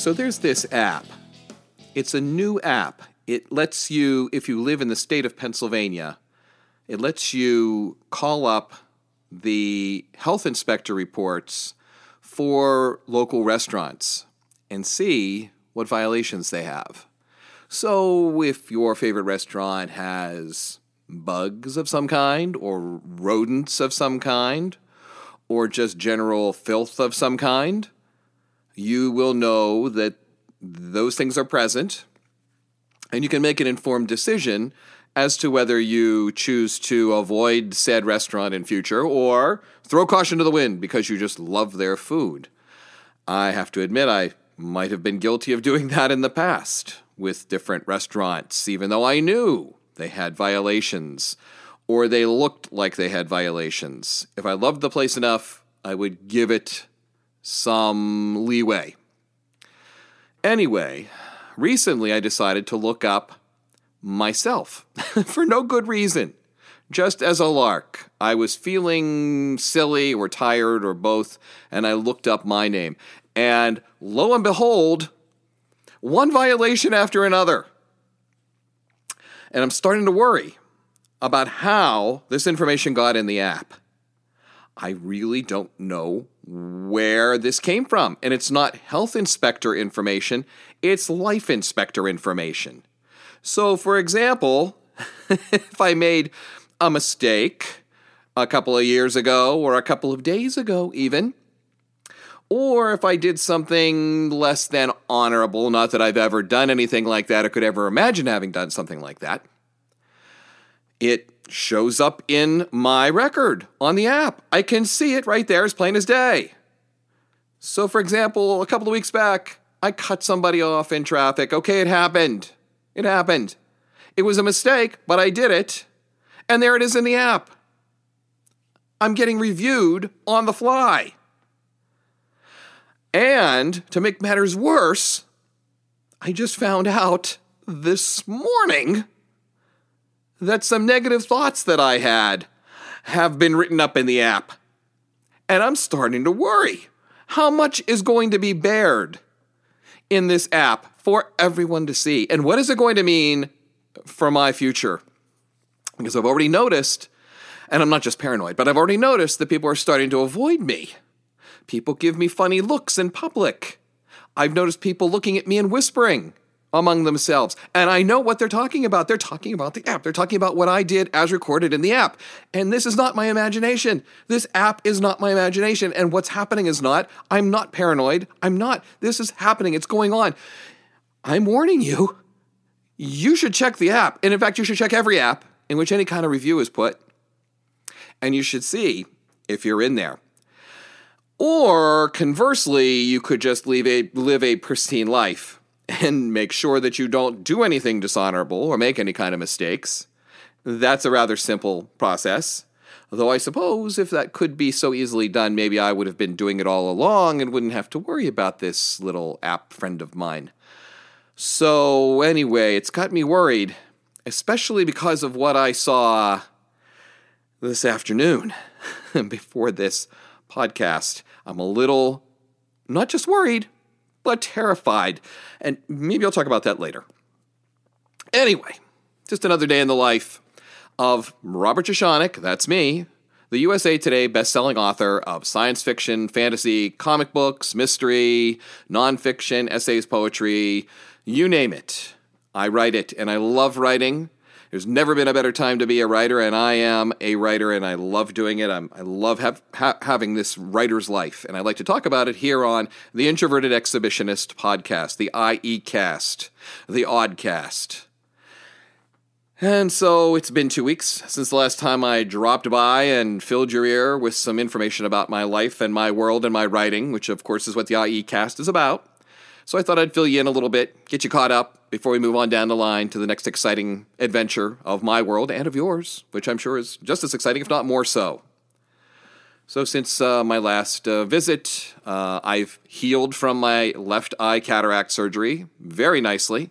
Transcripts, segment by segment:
So there's this app. It's a new app. It lets you, if you live in the state of Pennsylvania, it lets you call up the health inspector reports for local restaurants and see what violations they have. So if your favorite restaurant has bugs of some kind, or rodents of some kind, or just general filth of some kind, you will know that those things are present and you can make an informed decision as to whether you choose to avoid said restaurant in future or throw caution to the wind because you just love their food. I have to admit, I might have been guilty of doing that in the past with different restaurants, even though I knew they had violations or they looked like they had violations. If I loved the place enough, I would give it some leeway. Anyway, recently I decided to look up myself for no good reason. Just as a lark. I was feeling silly or tired or both, and I looked up my name. And lo and behold, one violation after another. And I'm starting to worry about how this information got in the app. I really don't know where this came from. And it's not health inspector information, it's life inspector information. So, for example, if I made a mistake a couple of years ago or a couple of days ago, even, or if I did something less than honorable, not that I've ever done anything like that or could ever imagine having done something like that, it shows up in my record on the app. I can see it right there as plain as day. So, for example, a couple of weeks back, I cut somebody off in traffic. Okay, it happened. It happened. It was a mistake, but I did it. And there it is in the app. I'm getting reviewed on the fly. And to make matters worse, I just found out this morning that some negative thoughts that I had have been written up in the app. And I'm starting to worry. How much is going to be bared in this app for everyone to see? And what is it going to mean for my future? Because I've already noticed, and I'm not just paranoid, but I've already noticed that people are starting to avoid me. People give me funny looks in public. I've noticed people looking at me and whispering among themselves. And I know what they're talking about. They're talking about the app. They're talking about what I did as recorded in the app. And this is not my imagination. This app is not my imagination. And what's happening is not, I'm not paranoid. I'm not. This is happening. It's going on. I'm warning you. You should check the app. And in fact, you should check every app in which any kind of review is put. And you should see if you're in there. Or conversely, you could just leave a, live a pristine life and make sure that you don't do anything dishonorable or make any kind of mistakes. That's a rather simple process. Though I suppose if that could be so easily done, maybe I would have been doing it all along and wouldn't have to worry about this little app friend of mine. So, anyway, it's got me worried, especially because of what I saw this afternoon before this podcast. I'm a little not just worried, but terrified. And maybe I'll talk about that later. Anyway, just another day in the life of Robert Jeschonek, that's me, the USA Today best-selling author of science fiction, fantasy, comic books, mystery, nonfiction, essays, poetry, you name it. I write it, and I love writing. There's never been a better time to be a writer, and I am a writer, and I love doing it. I'm, i love have, ha- having this writer's life, and I like to talk about it here on the Introverted Exhibitionist podcast, the IE Cast, the Oddcast. And so it's been two weeks since the last time I dropped by and filled your ear with some information about my life and my world and my writing, which of course is what the IE cast is about. So I thought I'd fill you in a little bit, get you caught up before we move on down the line to the next exciting adventure of my world and of yours, which I'm sure is just as exciting, if not more so. So, since uh, my last uh, visit, uh, I've healed from my left eye cataract surgery very nicely.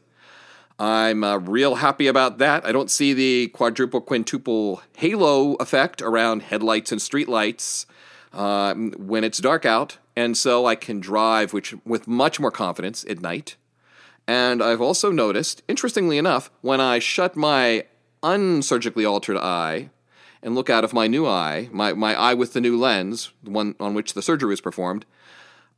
I'm uh, real happy about that. I don't see the quadruple, quintuple halo effect around headlights and streetlights uh, when it's dark out, and so I can drive which, with much more confidence at night. And I've also noticed, interestingly enough, when I shut my unsurgically altered eye and look out of my new eye, my, my eye with the new lens, the one on which the surgery was performed,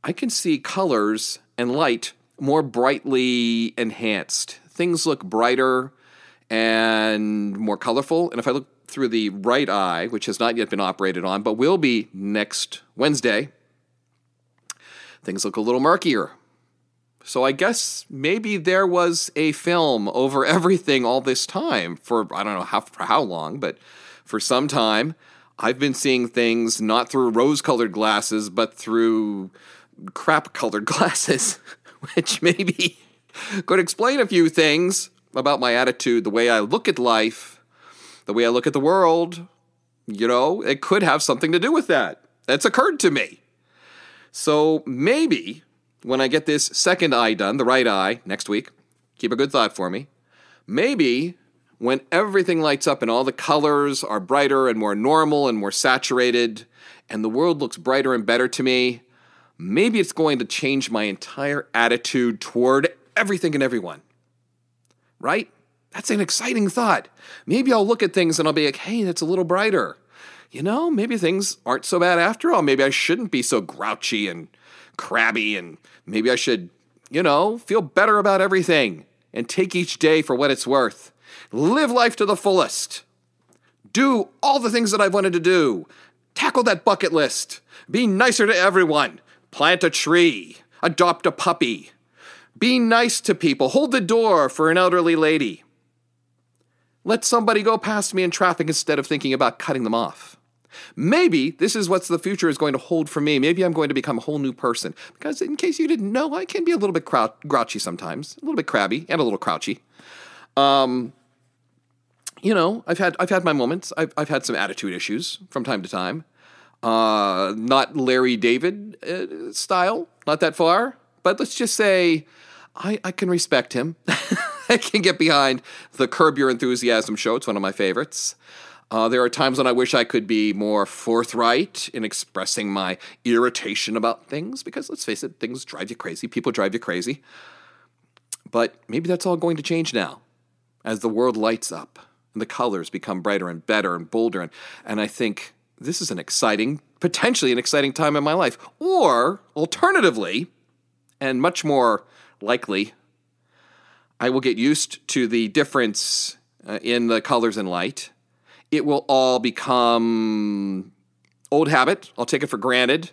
I can see colors and light more brightly enhanced. Things look brighter and more colorful. And if I look through the right eye, which has not yet been operated on, but will be next Wednesday, things look a little murkier. So I guess maybe there was a film over everything all this time for I don't know how for how long, but for some time I've been seeing things not through rose-colored glasses, but through crap-colored glasses, which maybe could explain a few things about my attitude, the way I look at life, the way I look at the world. You know, it could have something to do with that. That's occurred to me. So maybe when I get this second eye done, the right eye, next week, keep a good thought for me. Maybe when everything lights up and all the colors are brighter and more normal and more saturated, and the world looks brighter and better to me, maybe it's going to change my entire attitude toward everything and everyone. Right? That's an exciting thought. Maybe I'll look at things and I'll be like, hey, that's a little brighter. You know, maybe things aren't so bad after all. Maybe I shouldn't be so grouchy and crabby and maybe I should, you know, feel better about everything and take each day for what it's worth. Live life to the fullest. Do all the things that I've wanted to do. Tackle that bucket list. Be nicer to everyone. Plant a tree. Adopt a puppy. Be nice to people. Hold the door for an elderly lady. Let somebody go past me in traffic instead of thinking about cutting them off. Maybe this is what the future is going to hold for me. Maybe I'm going to become a whole new person. Because, in case you didn't know, I can be a little bit crou- grouchy sometimes, a little bit crabby, and a little crouchy. Um, you know, I've had I've had my moments. I've I've had some attitude issues from time to time. Uh, not Larry David uh, style, not that far, but let's just say I I can respect him. I can get behind the Curb Your Enthusiasm show. It's one of my favorites. Uh, there are times when I wish I could be more forthright in expressing my irritation about things because let's face it, things drive you crazy. People drive you crazy. But maybe that's all going to change now as the world lights up and the colors become brighter and better and bolder. And, and I think this is an exciting, potentially an exciting time in my life. Or alternatively, and much more likely, I will get used to the difference uh, in the colors and light it will all become old habit. I'll take it for granted.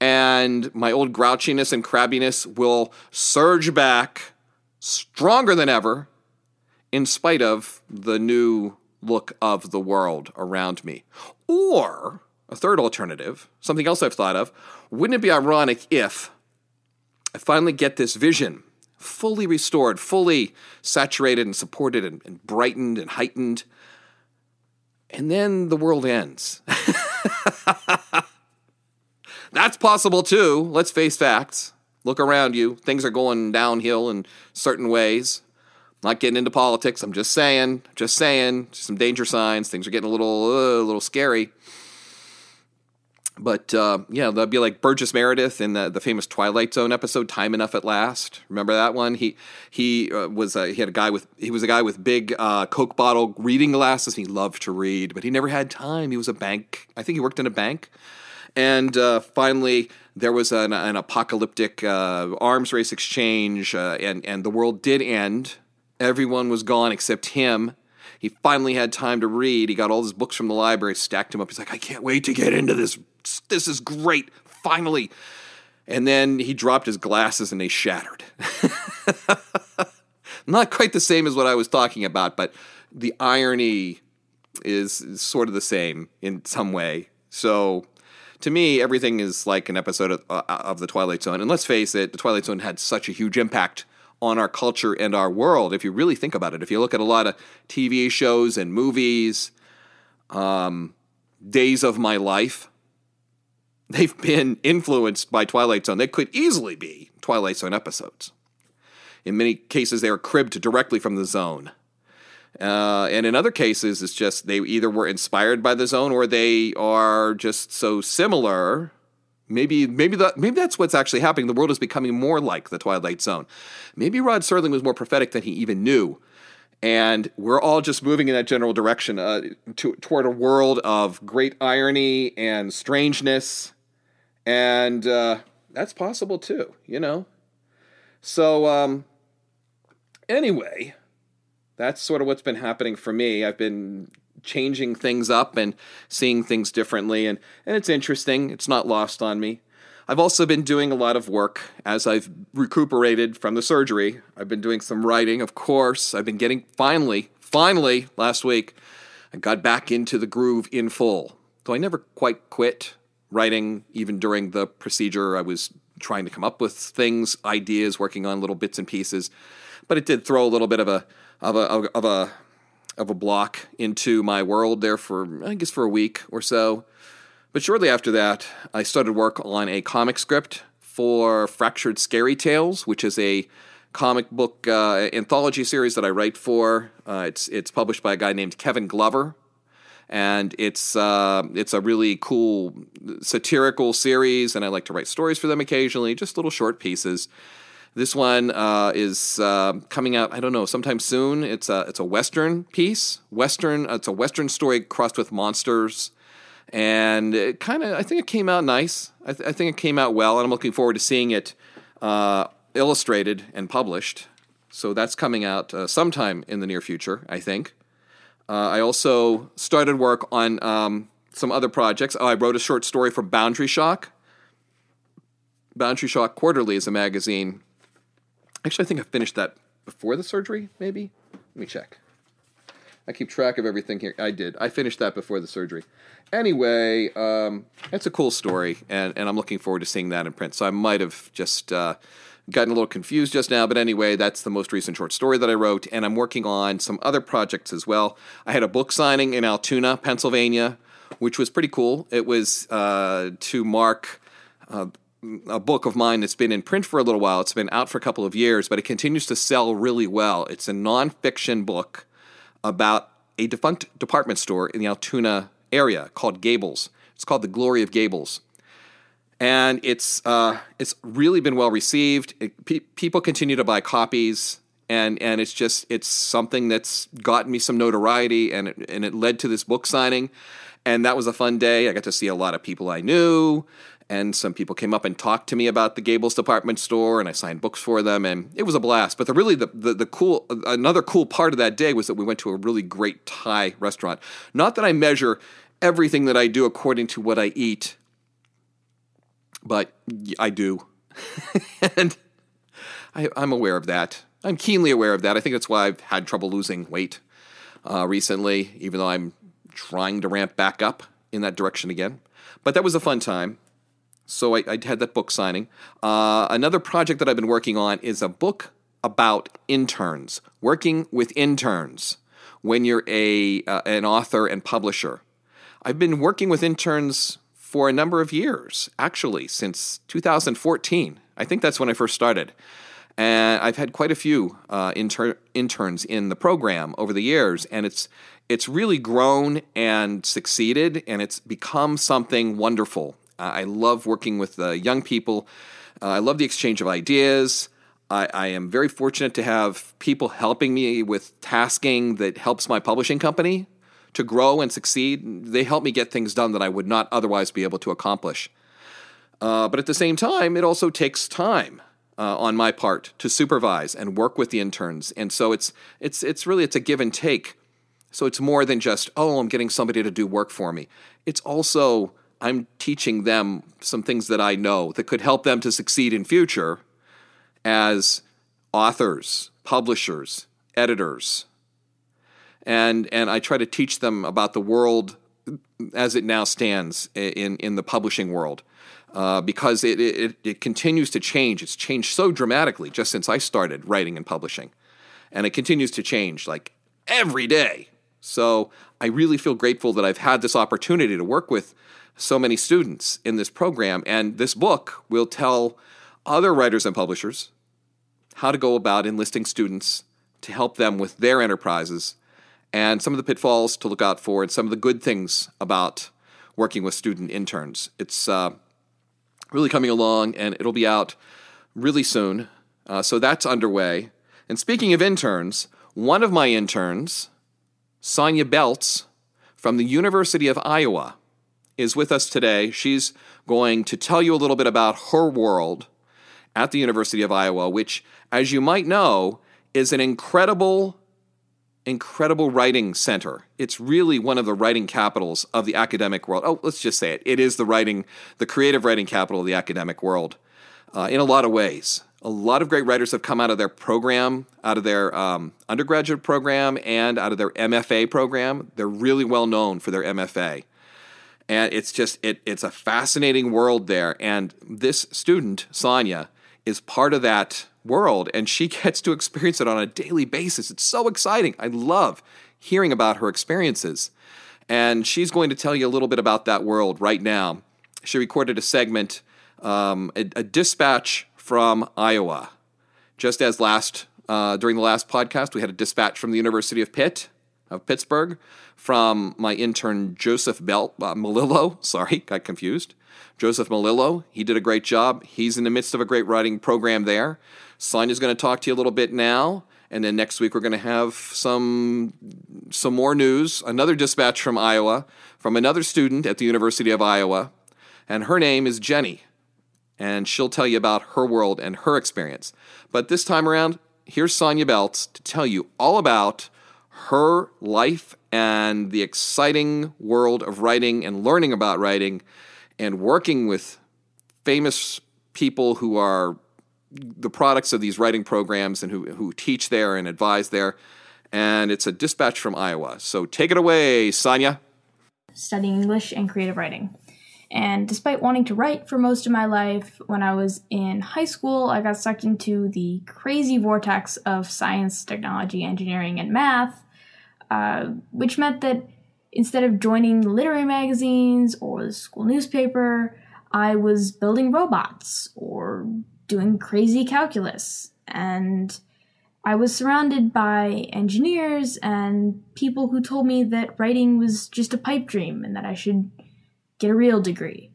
And my old grouchiness and crabbiness will surge back stronger than ever in spite of the new look of the world around me. Or a third alternative, something else I've thought of, wouldn't it be ironic if I finally get this vision fully restored, fully saturated and supported and, and brightened and heightened? and then the world ends. That's possible too. Let's face facts. Look around you. Things are going downhill in certain ways. Not getting into politics. I'm just saying. Just saying. Some danger signs. Things are getting a little, uh, a little scary. But uh, yeah, that'd be like Burgess Meredith in the, the famous Twilight Zone episode, "Time Enough at Last." Remember that one? He he uh, was a, he had a guy with he was a guy with big uh, Coke bottle reading glasses. He loved to read, but he never had time. He was a bank. I think he worked in a bank. And uh, finally, there was an, an apocalyptic uh, arms race exchange, uh, and and the world did end. Everyone was gone except him he finally had time to read. He got all his books from the library, stacked them up. He's like, I can't wait to get into this. This is great. Finally. And then he dropped his glasses and they shattered. Not quite the same as what I was talking about, but the irony is sort of the same in some way. So to me, everything is like an episode of, uh, of The Twilight Zone. And let's face it, The Twilight Zone had such a huge impact on our culture and our world. If you really think about it, if you look at a lot of TV shows and movies, um, days of my life, they've been influenced by Twilight Zone. They could easily be Twilight Zone episodes. In many cases, they are cribbed directly from the zone. Uh, and in other cases, it's just they either were inspired by the zone or they are just so similar. Maybe, maybe that, maybe that's what's actually happening. The world is becoming more like the Twilight Zone. Maybe Rod Serling was more prophetic than he even knew, and we're all just moving in that general direction uh, to, toward a world of great irony and strangeness, and uh, that's possible too. You know. So, um, anyway, that's sort of what's been happening for me. I've been changing things up and seeing things differently, and, and it's interesting. It's not lost on me. I've also been doing a lot of work as I've recuperated from the surgery. I've been doing some writing, of course. I've been getting, finally, finally, last week, I got back into the groove in full. Though I never quite quit writing, even during the procedure. I was trying to come up with things, ideas, working on little bits and pieces. But it did throw a little bit of a of a of a of a block into my world there for I guess for a week or so. But shortly after that, I started work on a comic script for Fractured Scary Tales, which is a comic book uh, anthology series that I write for. Uh, it's it's published by a guy named Kevin Glover, and it's uh, it's a really cool satirical series. And I like to write stories for them occasionally, just little short pieces. This one uh, is uh, coming out. I don't know, sometime soon. It's a it's a western piece. Western. It's a western story crossed with monsters, and it kind of. I think it came out nice. I, th- I, think it came out well, and I'm looking forward to seeing it uh, illustrated and published. So that's coming out uh, sometime in the near future. I think. Uh, I also started work on um, some other projects. Oh, I wrote a short story for Boundary Shock. Boundary Shock Quarterly is a magazine Actually, I think I finished that before the surgery, maybe? Let me check. I keep track of everything here. I did. I finished that before the surgery. Anyway, um, it's a cool story, and, and I'm looking forward to seeing that in print. So I might have just uh, gotten a little confused just now, but anyway, that's the most recent short story that I wrote, and I'm working on some other projects as well. I had a book signing in Altoona, Pennsylvania, which was pretty cool. It was uh, to mark. Uh, a book of mine that's been in print for a little while. It's been out for a couple of years, but it continues to sell really well. It's a nonfiction book about a defunct department store in the Altoona area called Gables. It's called The Glory of Gables. And it's, uh, it's really been well received. It, pe- people continue to buy copies, and, and it's just it's something that's gotten me some notoriety, and it, and it led to this book signing. And that was a fun day. I got to see a lot of people I knew and some people came up and talked to me about the Gables department store, and I signed books for them, and it was a blast. But the really the, the, the cool another cool part of that day was that we went to a really great Thai restaurant. Not that I measure everything that I do according to what I eat, but I do, and I, am aware of that. I'm keenly aware of that. I think that's why I've had trouble losing weight uh, recently, even though I'm trying to ramp back up in that direction again. But that was a fun time. So I, I had that book signing. Uh, another project that I've been working on is a book about interns, working with interns when you're a uh, an author and publisher. I've been working with interns for a number of years, actually, since 2014. I think that's when I first started. And I've had quite a few uh, inter- interns in the program over the years, and it's it's really grown and succeeded, and it's become something wonderful. I love working with uh, young people. Uh, I love the exchange of ideas. I, I, am very fortunate to have people helping me with tasking that helps my publishing company to grow and succeed. They help me get things done that I would not otherwise be able to accomplish. Uh, but at the same time, it also takes time uh, on my part to supervise and work with the interns, and so it's it's it's really it's a give and take. So it's more than just oh, I'm getting somebody to do work for me. It's also I'm teaching them some things that I know that could help them to succeed in future as authors, publishers, editors. And and I try to teach them about the world as it now stands in in the publishing world. Uh, because it, it, it continues to change. It's changed so dramatically just since I started writing and publishing. And it continues to change like every day. So I really feel grateful that I've had this opportunity to work with so many students in this program. And this book will tell other writers and publishers how to go about enlisting students to help them with their enterprises and some of the pitfalls to look out for, and some of the good things about working with student interns. It's uh, really coming along, and it'll be out really soon. Uh, so that's underway. And speaking of interns, one of my interns, Sonia Belts from the University of Iowa, is with us today. She's going to tell you a little bit about her world at the University of Iowa, which, as you might know, is an incredible, incredible writing center. It's really one of the writing capitals of the academic world. Oh, let's just say it. It is the writing, the creative writing capital of the academic world uh, in a lot of ways. A lot of great writers have come out of their program, out of their um, undergraduate program, and out of their MFA program. They're really well known for their MFA and it's just it, it's a fascinating world there and this student sonia is part of that world and she gets to experience it on a daily basis. It's so exciting. I love hearing about her experiences. And she's going to tell you a little bit about that world right now. She recorded a segment um, a, a, dispatch from iowa. Just as last uh, during the last podcast we had a dispatch from the university of pitt of pittsburgh from my intern Joseph Bell uh, Malillo. Sorry, got confused. Joseph Malillo. He did a great job. He's in the midst of a great writing program there. Sonia's going to talk to you a little bit now, and then next week we're going to have some some more news. Another dispatch from Iowa from another student at the University of Iowa, and her name is Jenny, and she'll tell you about her world and her experience. But this time around, here's Sonia Belts to tell you all about her life and the exciting world of writing and learning about writing and working with famous people who are the products of these writing programs and who, who teach there and advise there. And it's a dispatch from Iowa. So take it away, Sonia. Studying English and creative writing. And despite wanting to write for most of my life, when I was in high school, I got sucked into the crazy vortex of science, technology, engineering, and math uh, which meant that instead of joining literary magazines or the school newspaper, I was building robots or doing crazy calculus. And I was surrounded by engineers and people who told me that writing was just a pipe dream and that I should get a real degree.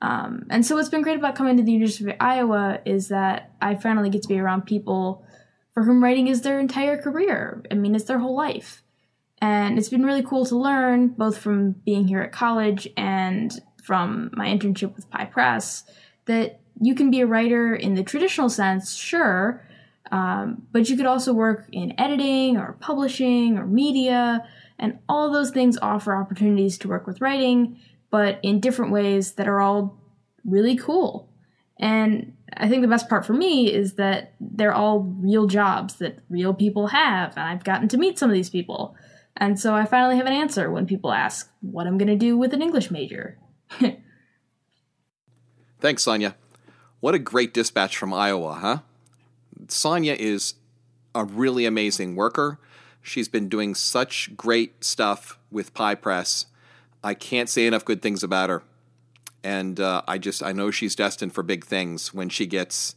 Um, and so, what's been great about coming to the University of Iowa is that I finally get to be around people for whom writing is their entire career. I mean, it's their whole life. And it's been really cool to learn, both from being here at college and from my internship with Pie Press, that you can be a writer in the traditional sense, sure, um, but you could also work in editing or publishing or media, and all those things offer opportunities to work with writing, but in different ways that are all really cool. And I think the best part for me is that they're all real jobs that real people have, and I've gotten to meet some of these people. And so I finally have an answer when people ask what I'm going to do with an English major. Thanks, Sonia. What a great dispatch from Iowa, huh? Sonia is a really amazing worker. She's been doing such great stuff with Pie Press. I can't say enough good things about her. And uh, I just, I know she's destined for big things when she gets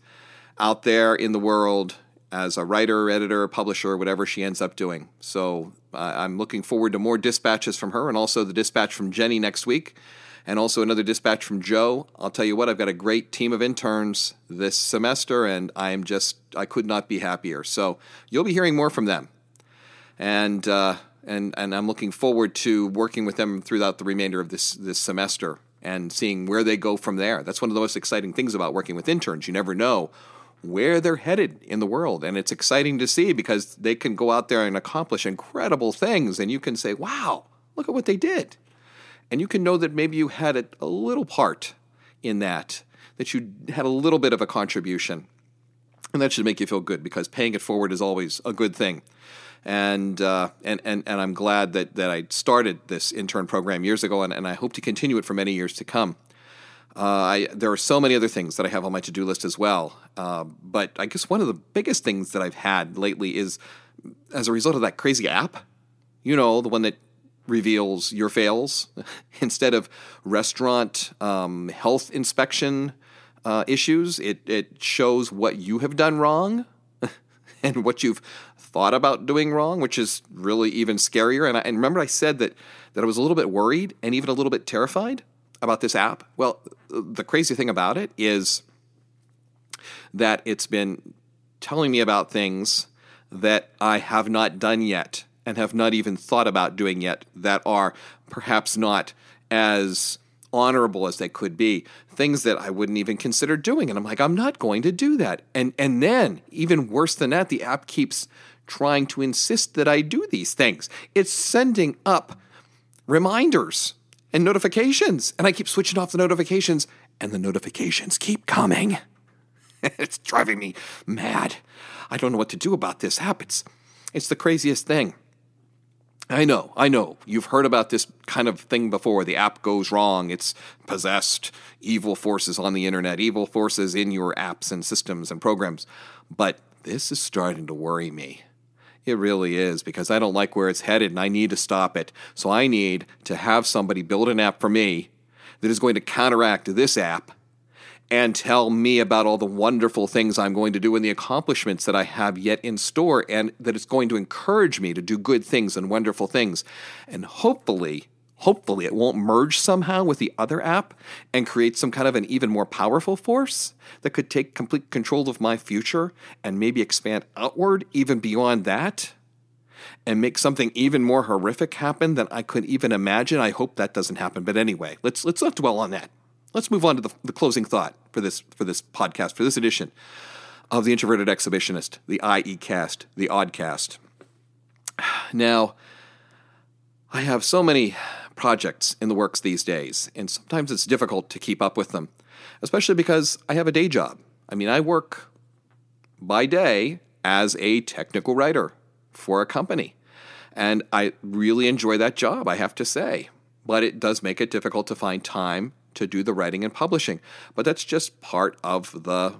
out there in the world as a writer, editor, publisher, whatever she ends up doing. So uh, I'm looking forward to more dispatches from her and also the dispatch from Jenny next week and also another dispatch from Joe. I'll tell you what, I've got a great team of interns this semester and I'm just, I could not be happier. So you'll be hearing more from them. And, uh, and, and I'm looking forward to working with them throughout the remainder of this, this semester and seeing where they go from there. That's one of the most exciting things about working with interns. You never know where they're headed in the world. And it's exciting to see because they can go out there and accomplish incredible things. And you can say, wow, look at what they did. And you can know that maybe you had a, a little part in that, that you had a little bit of a contribution. And that should make you feel good because paying it forward is always a good thing. And, uh, and, and, and I'm glad that, that I started this intern program years ago, and, and I hope to continue it for many years to come. Uh, I, there are so many other things that I have on my to do list as well. Uh, but I guess one of the biggest things that I've had lately is as a result of that crazy app, you know, the one that reveals your fails instead of restaurant um, health inspection uh, issues, it, it shows what you have done wrong. and what you've thought about doing wrong, which is really even scarier. And, I, and remember, I said that that I was a little bit worried and even a little bit terrified about this app. Well, the crazy thing about it is that it's been telling me about things that I have not done yet and have not even thought about doing yet that are perhaps not as honorable as they could be. Things that I wouldn't even consider doing. And I'm like I'm not going to do that. And and then even worse than that the app keeps trying to insist that I do these things. It's sending up reminders and notifications and I keep switching off the notifications and the notifications keep coming it's driving me mad I don't know what to do about this app it's it's the craziest thing I know, I know. You've heard about this kind of thing before. The app goes wrong. It's possessed. Evil forces on the internet, evil forces in your apps and systems and programs. But this is starting to worry me. It really is because I don't like where it's headed and I need to stop it. So I need to have somebody build an app for me that is going to counteract this app and tell me about all the wonderful things I'm going to do and the accomplishments that I have yet in store, and that it's going to encourage me to do good things and wonderful things. And hopefully, hopefully, it won't merge somehow with the other app and create some kind of an even more powerful force that could take complete control of my future and maybe expand outward even beyond that and make something even more horrific happen than I could even imagine. I hope that doesn't happen. But anyway, let's let's not dwell on that let's move on to the, the closing thought for this for this podcast for this edition of the Introverted Exhibitionist, the IE Cast, the Oddcast. Now, I have so many projects in the works these days, and sometimes it's difficult to keep up with them, especially because I have a day job. I mean, I work by day as a technical writer for a company, and I really enjoy that job, I have to say. But it does make it difficult to find time to do the writing and publishing. But that's just part of the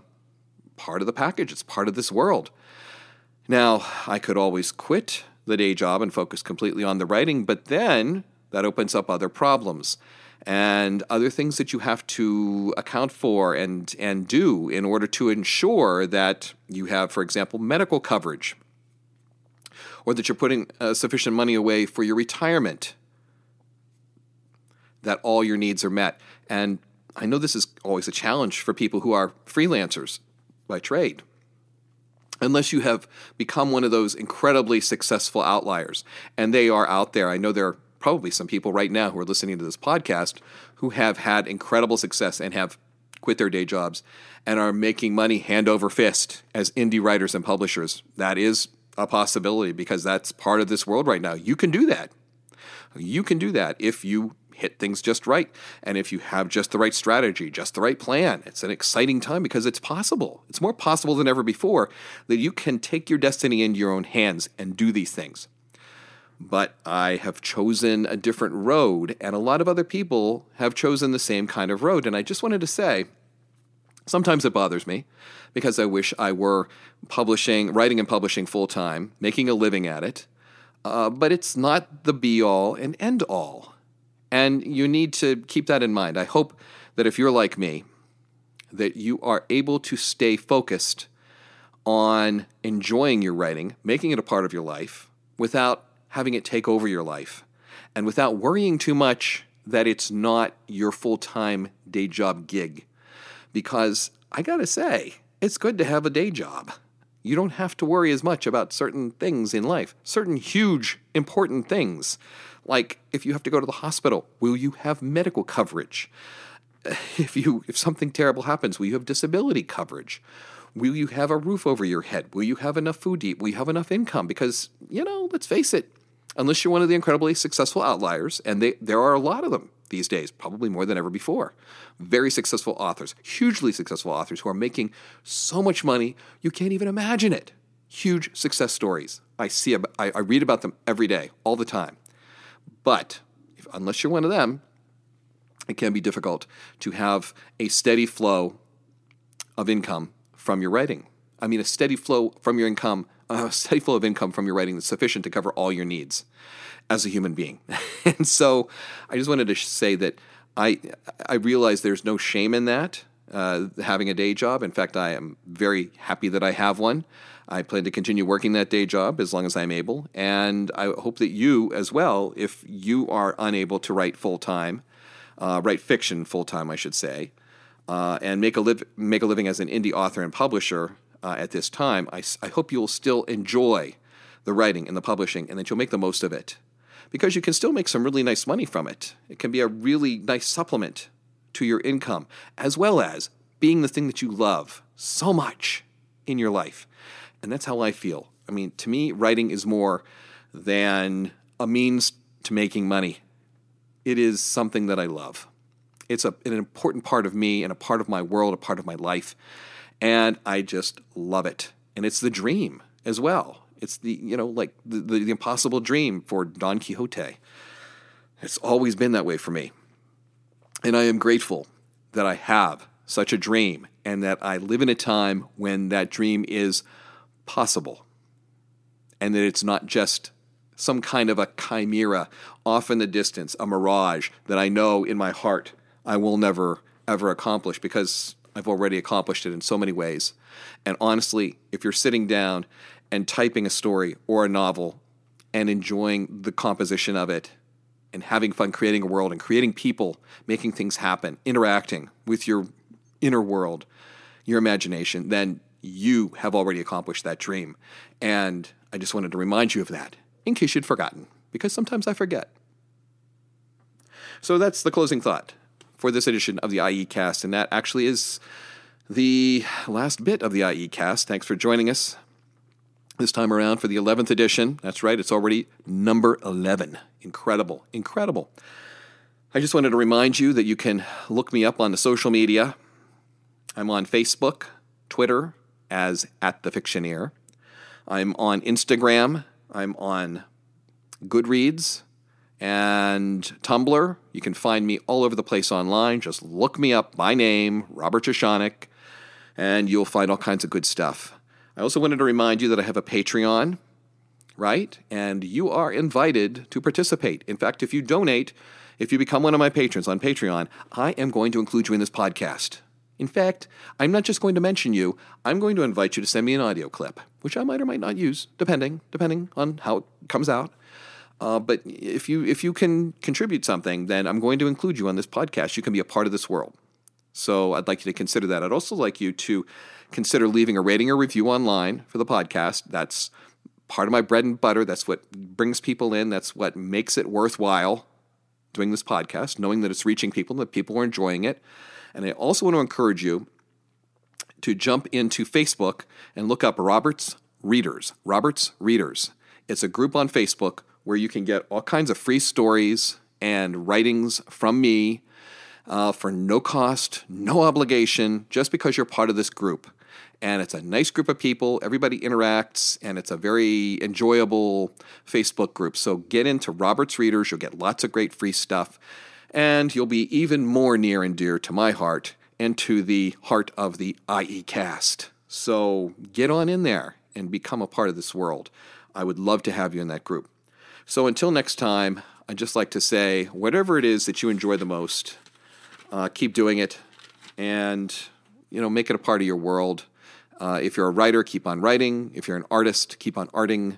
part of the package. It's part of this world. Now, I could always quit the day job and focus completely on the writing, but then that opens up other problems and other things that you have to account for and and do in order to ensure that you have, for example, medical coverage, or that you're putting uh, sufficient money away for your retirement, that all your needs are met. And I know this is always a challenge for people who are freelancers by trade. Unless you have become one of those incredibly successful outliers, and they are out there. I know there are probably some people right now who are listening to this podcast who have had incredible success and have quit their day jobs and are making money hand over fist as indie writers and publishers. That is a possibility because that's part of this world right now. You can do that. You can do that if you hit things just right. And if you have just the right strategy, just the right plan, it's an exciting time because it's possible. It's more possible than ever before that you can take your destiny into your own hands and do these things. But I have chosen a different road, and a lot of other people have chosen the same kind of road. And I just wanted to say, sometimes it bothers me because I wish I were publishing, writing and publishing full time, making a living at it. Uh, but it's not the be all and end all. And you need to keep that in mind. I hope that if you're like me, that you are able to stay focused on enjoying your writing, making it a part of your life, without having it take over your life, and without worrying too much that it's not your full time day job gig. Because I gotta say, it's good to have a day job. You don't have to worry as much about certain things in life, certain huge, important things. Like if you have to go to the hospital, will you have medical coverage? If you if something terrible happens, will you have disability coverage? Will you have a roof over your head? Will you have enough food to eat? Will you have enough income? Because, you know, let's face it, unless you're one of the incredibly successful outliers, and they, there are a lot of them these days, probably more than ever before. Very successful authors, hugely successful authors who are making so much money you can't even imagine it. Huge success stories. I see, I, I read about them every day, all the time. But if, unless you're one of them, it can be difficult to have a steady flow of income from your writing. I mean, a steady flow from your income, a steady flow of income from your writing that's sufficient to cover all your needs as a human being. and so I just wanted to say that I, I realize there's no shame in that. uh, having a day job. In fact, I am very happy that I have one. I plan to continue working that day job as long as I'm able. And I hope that you, as well, if you are unable to write full time, uh, write fiction full time, I should say, uh, and make a, live, make a living as an indie author and publisher uh, at this time, I, I hope you'll still enjoy the writing and the publishing and that you'll make the most of it because you can still make some really nice money from it. It can be a really nice supplement to your income, as well as being the thing that you love so much in your life. And that's how I feel. I mean, to me, writing is more than a means to making money, it is something that I love. It's a, an important part of me and a part of my world, a part of my life. And I just love it. And it's the dream as well. It's the, you know, like the, the, the impossible dream for Don Quixote. It's always been that way for me. And I am grateful that I have such a dream and that I live in a time when that dream is possible and that it's not just some kind of a chimera off in the distance, a mirage that I know in my heart I will never, ever accomplish because I've already accomplished it in so many ways. And honestly, if you're sitting down and typing a story or a novel and enjoying the composition of it and having fun creating a world and creating people, making things happen, interacting with your inner world, your imagination, then you have already accomplished that dream. And I just wanted to remind you of that in case you'd forgotten, because sometimes I forget. So that's the closing thought for this edition of the IE Cast, and that actually is the last bit of the IE Cast. Thanks for joining us this time around for the 11th edition. That's right, it's already number 11. Incredible, incredible. I just wanted to remind you that you can look me up on the social media. I'm on Facebook, Twitter as at the Fictioneer. I'm on Instagram. I'm on Goodreads and Tumblr. You can find me all over the place online. Just look me up, by name, Robert Jeschonek, and you'll find all kinds of good stuff. I also wanted to remind you that I have a Patreon, right? And you are invited to participate. In fact, if you donate, if you become one of my patrons on Patreon, I am going to include you in this podcast. In fact, I'm not just going to mention you, I'm going to invite you to send me an audio clip, which I might or might not use, depending, depending on how it comes out. Uh, but if you if you can contribute something, then I'm going to include you on this podcast. You can be a part of this world. So I'd like you to consider that. I'd also like you to consider leaving a rating or review online for the podcast. That's part of my bread and butter. That's what brings people in. That's what makes it worthwhile doing this podcast, knowing that it's reaching people, and that people are enjoying it. And I also want to encourage you to jump into Facebook and look up Roberts Readers. Roberts Readers. It's a group on Facebook where you can get all kinds of free stories and writings from me uh, for no cost, no obligation, just because you're part of this group. And it's a nice group of people. Everybody interacts, and it's a very enjoyable Facebook group. So get into Robert's Readers. You'll get lots of great free stuff, and you'll be even more near and dear to my heart and to the heart of the IE cast. So get on in there and become a part of this world. I would love to have you in that group. So until next time, I'd just like to say whatever it is that you enjoy the most, uh, keep doing it and you know make it a part of your world. Uh, if you're a writer, keep on writing. If you're an artist, keep on arting.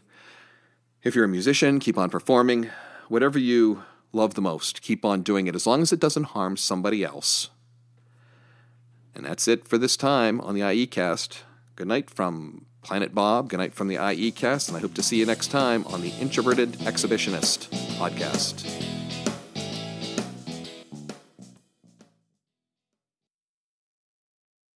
If you're a musician, keep on performing. Whatever you love the most, keep on doing it as long as it doesn't harm somebody else. And that's it for this time on the IE Cast. Good night from Planet Bob. Good night from the IE Cast, and I hope to see you next time on the Introverted Exhibitionist podcast.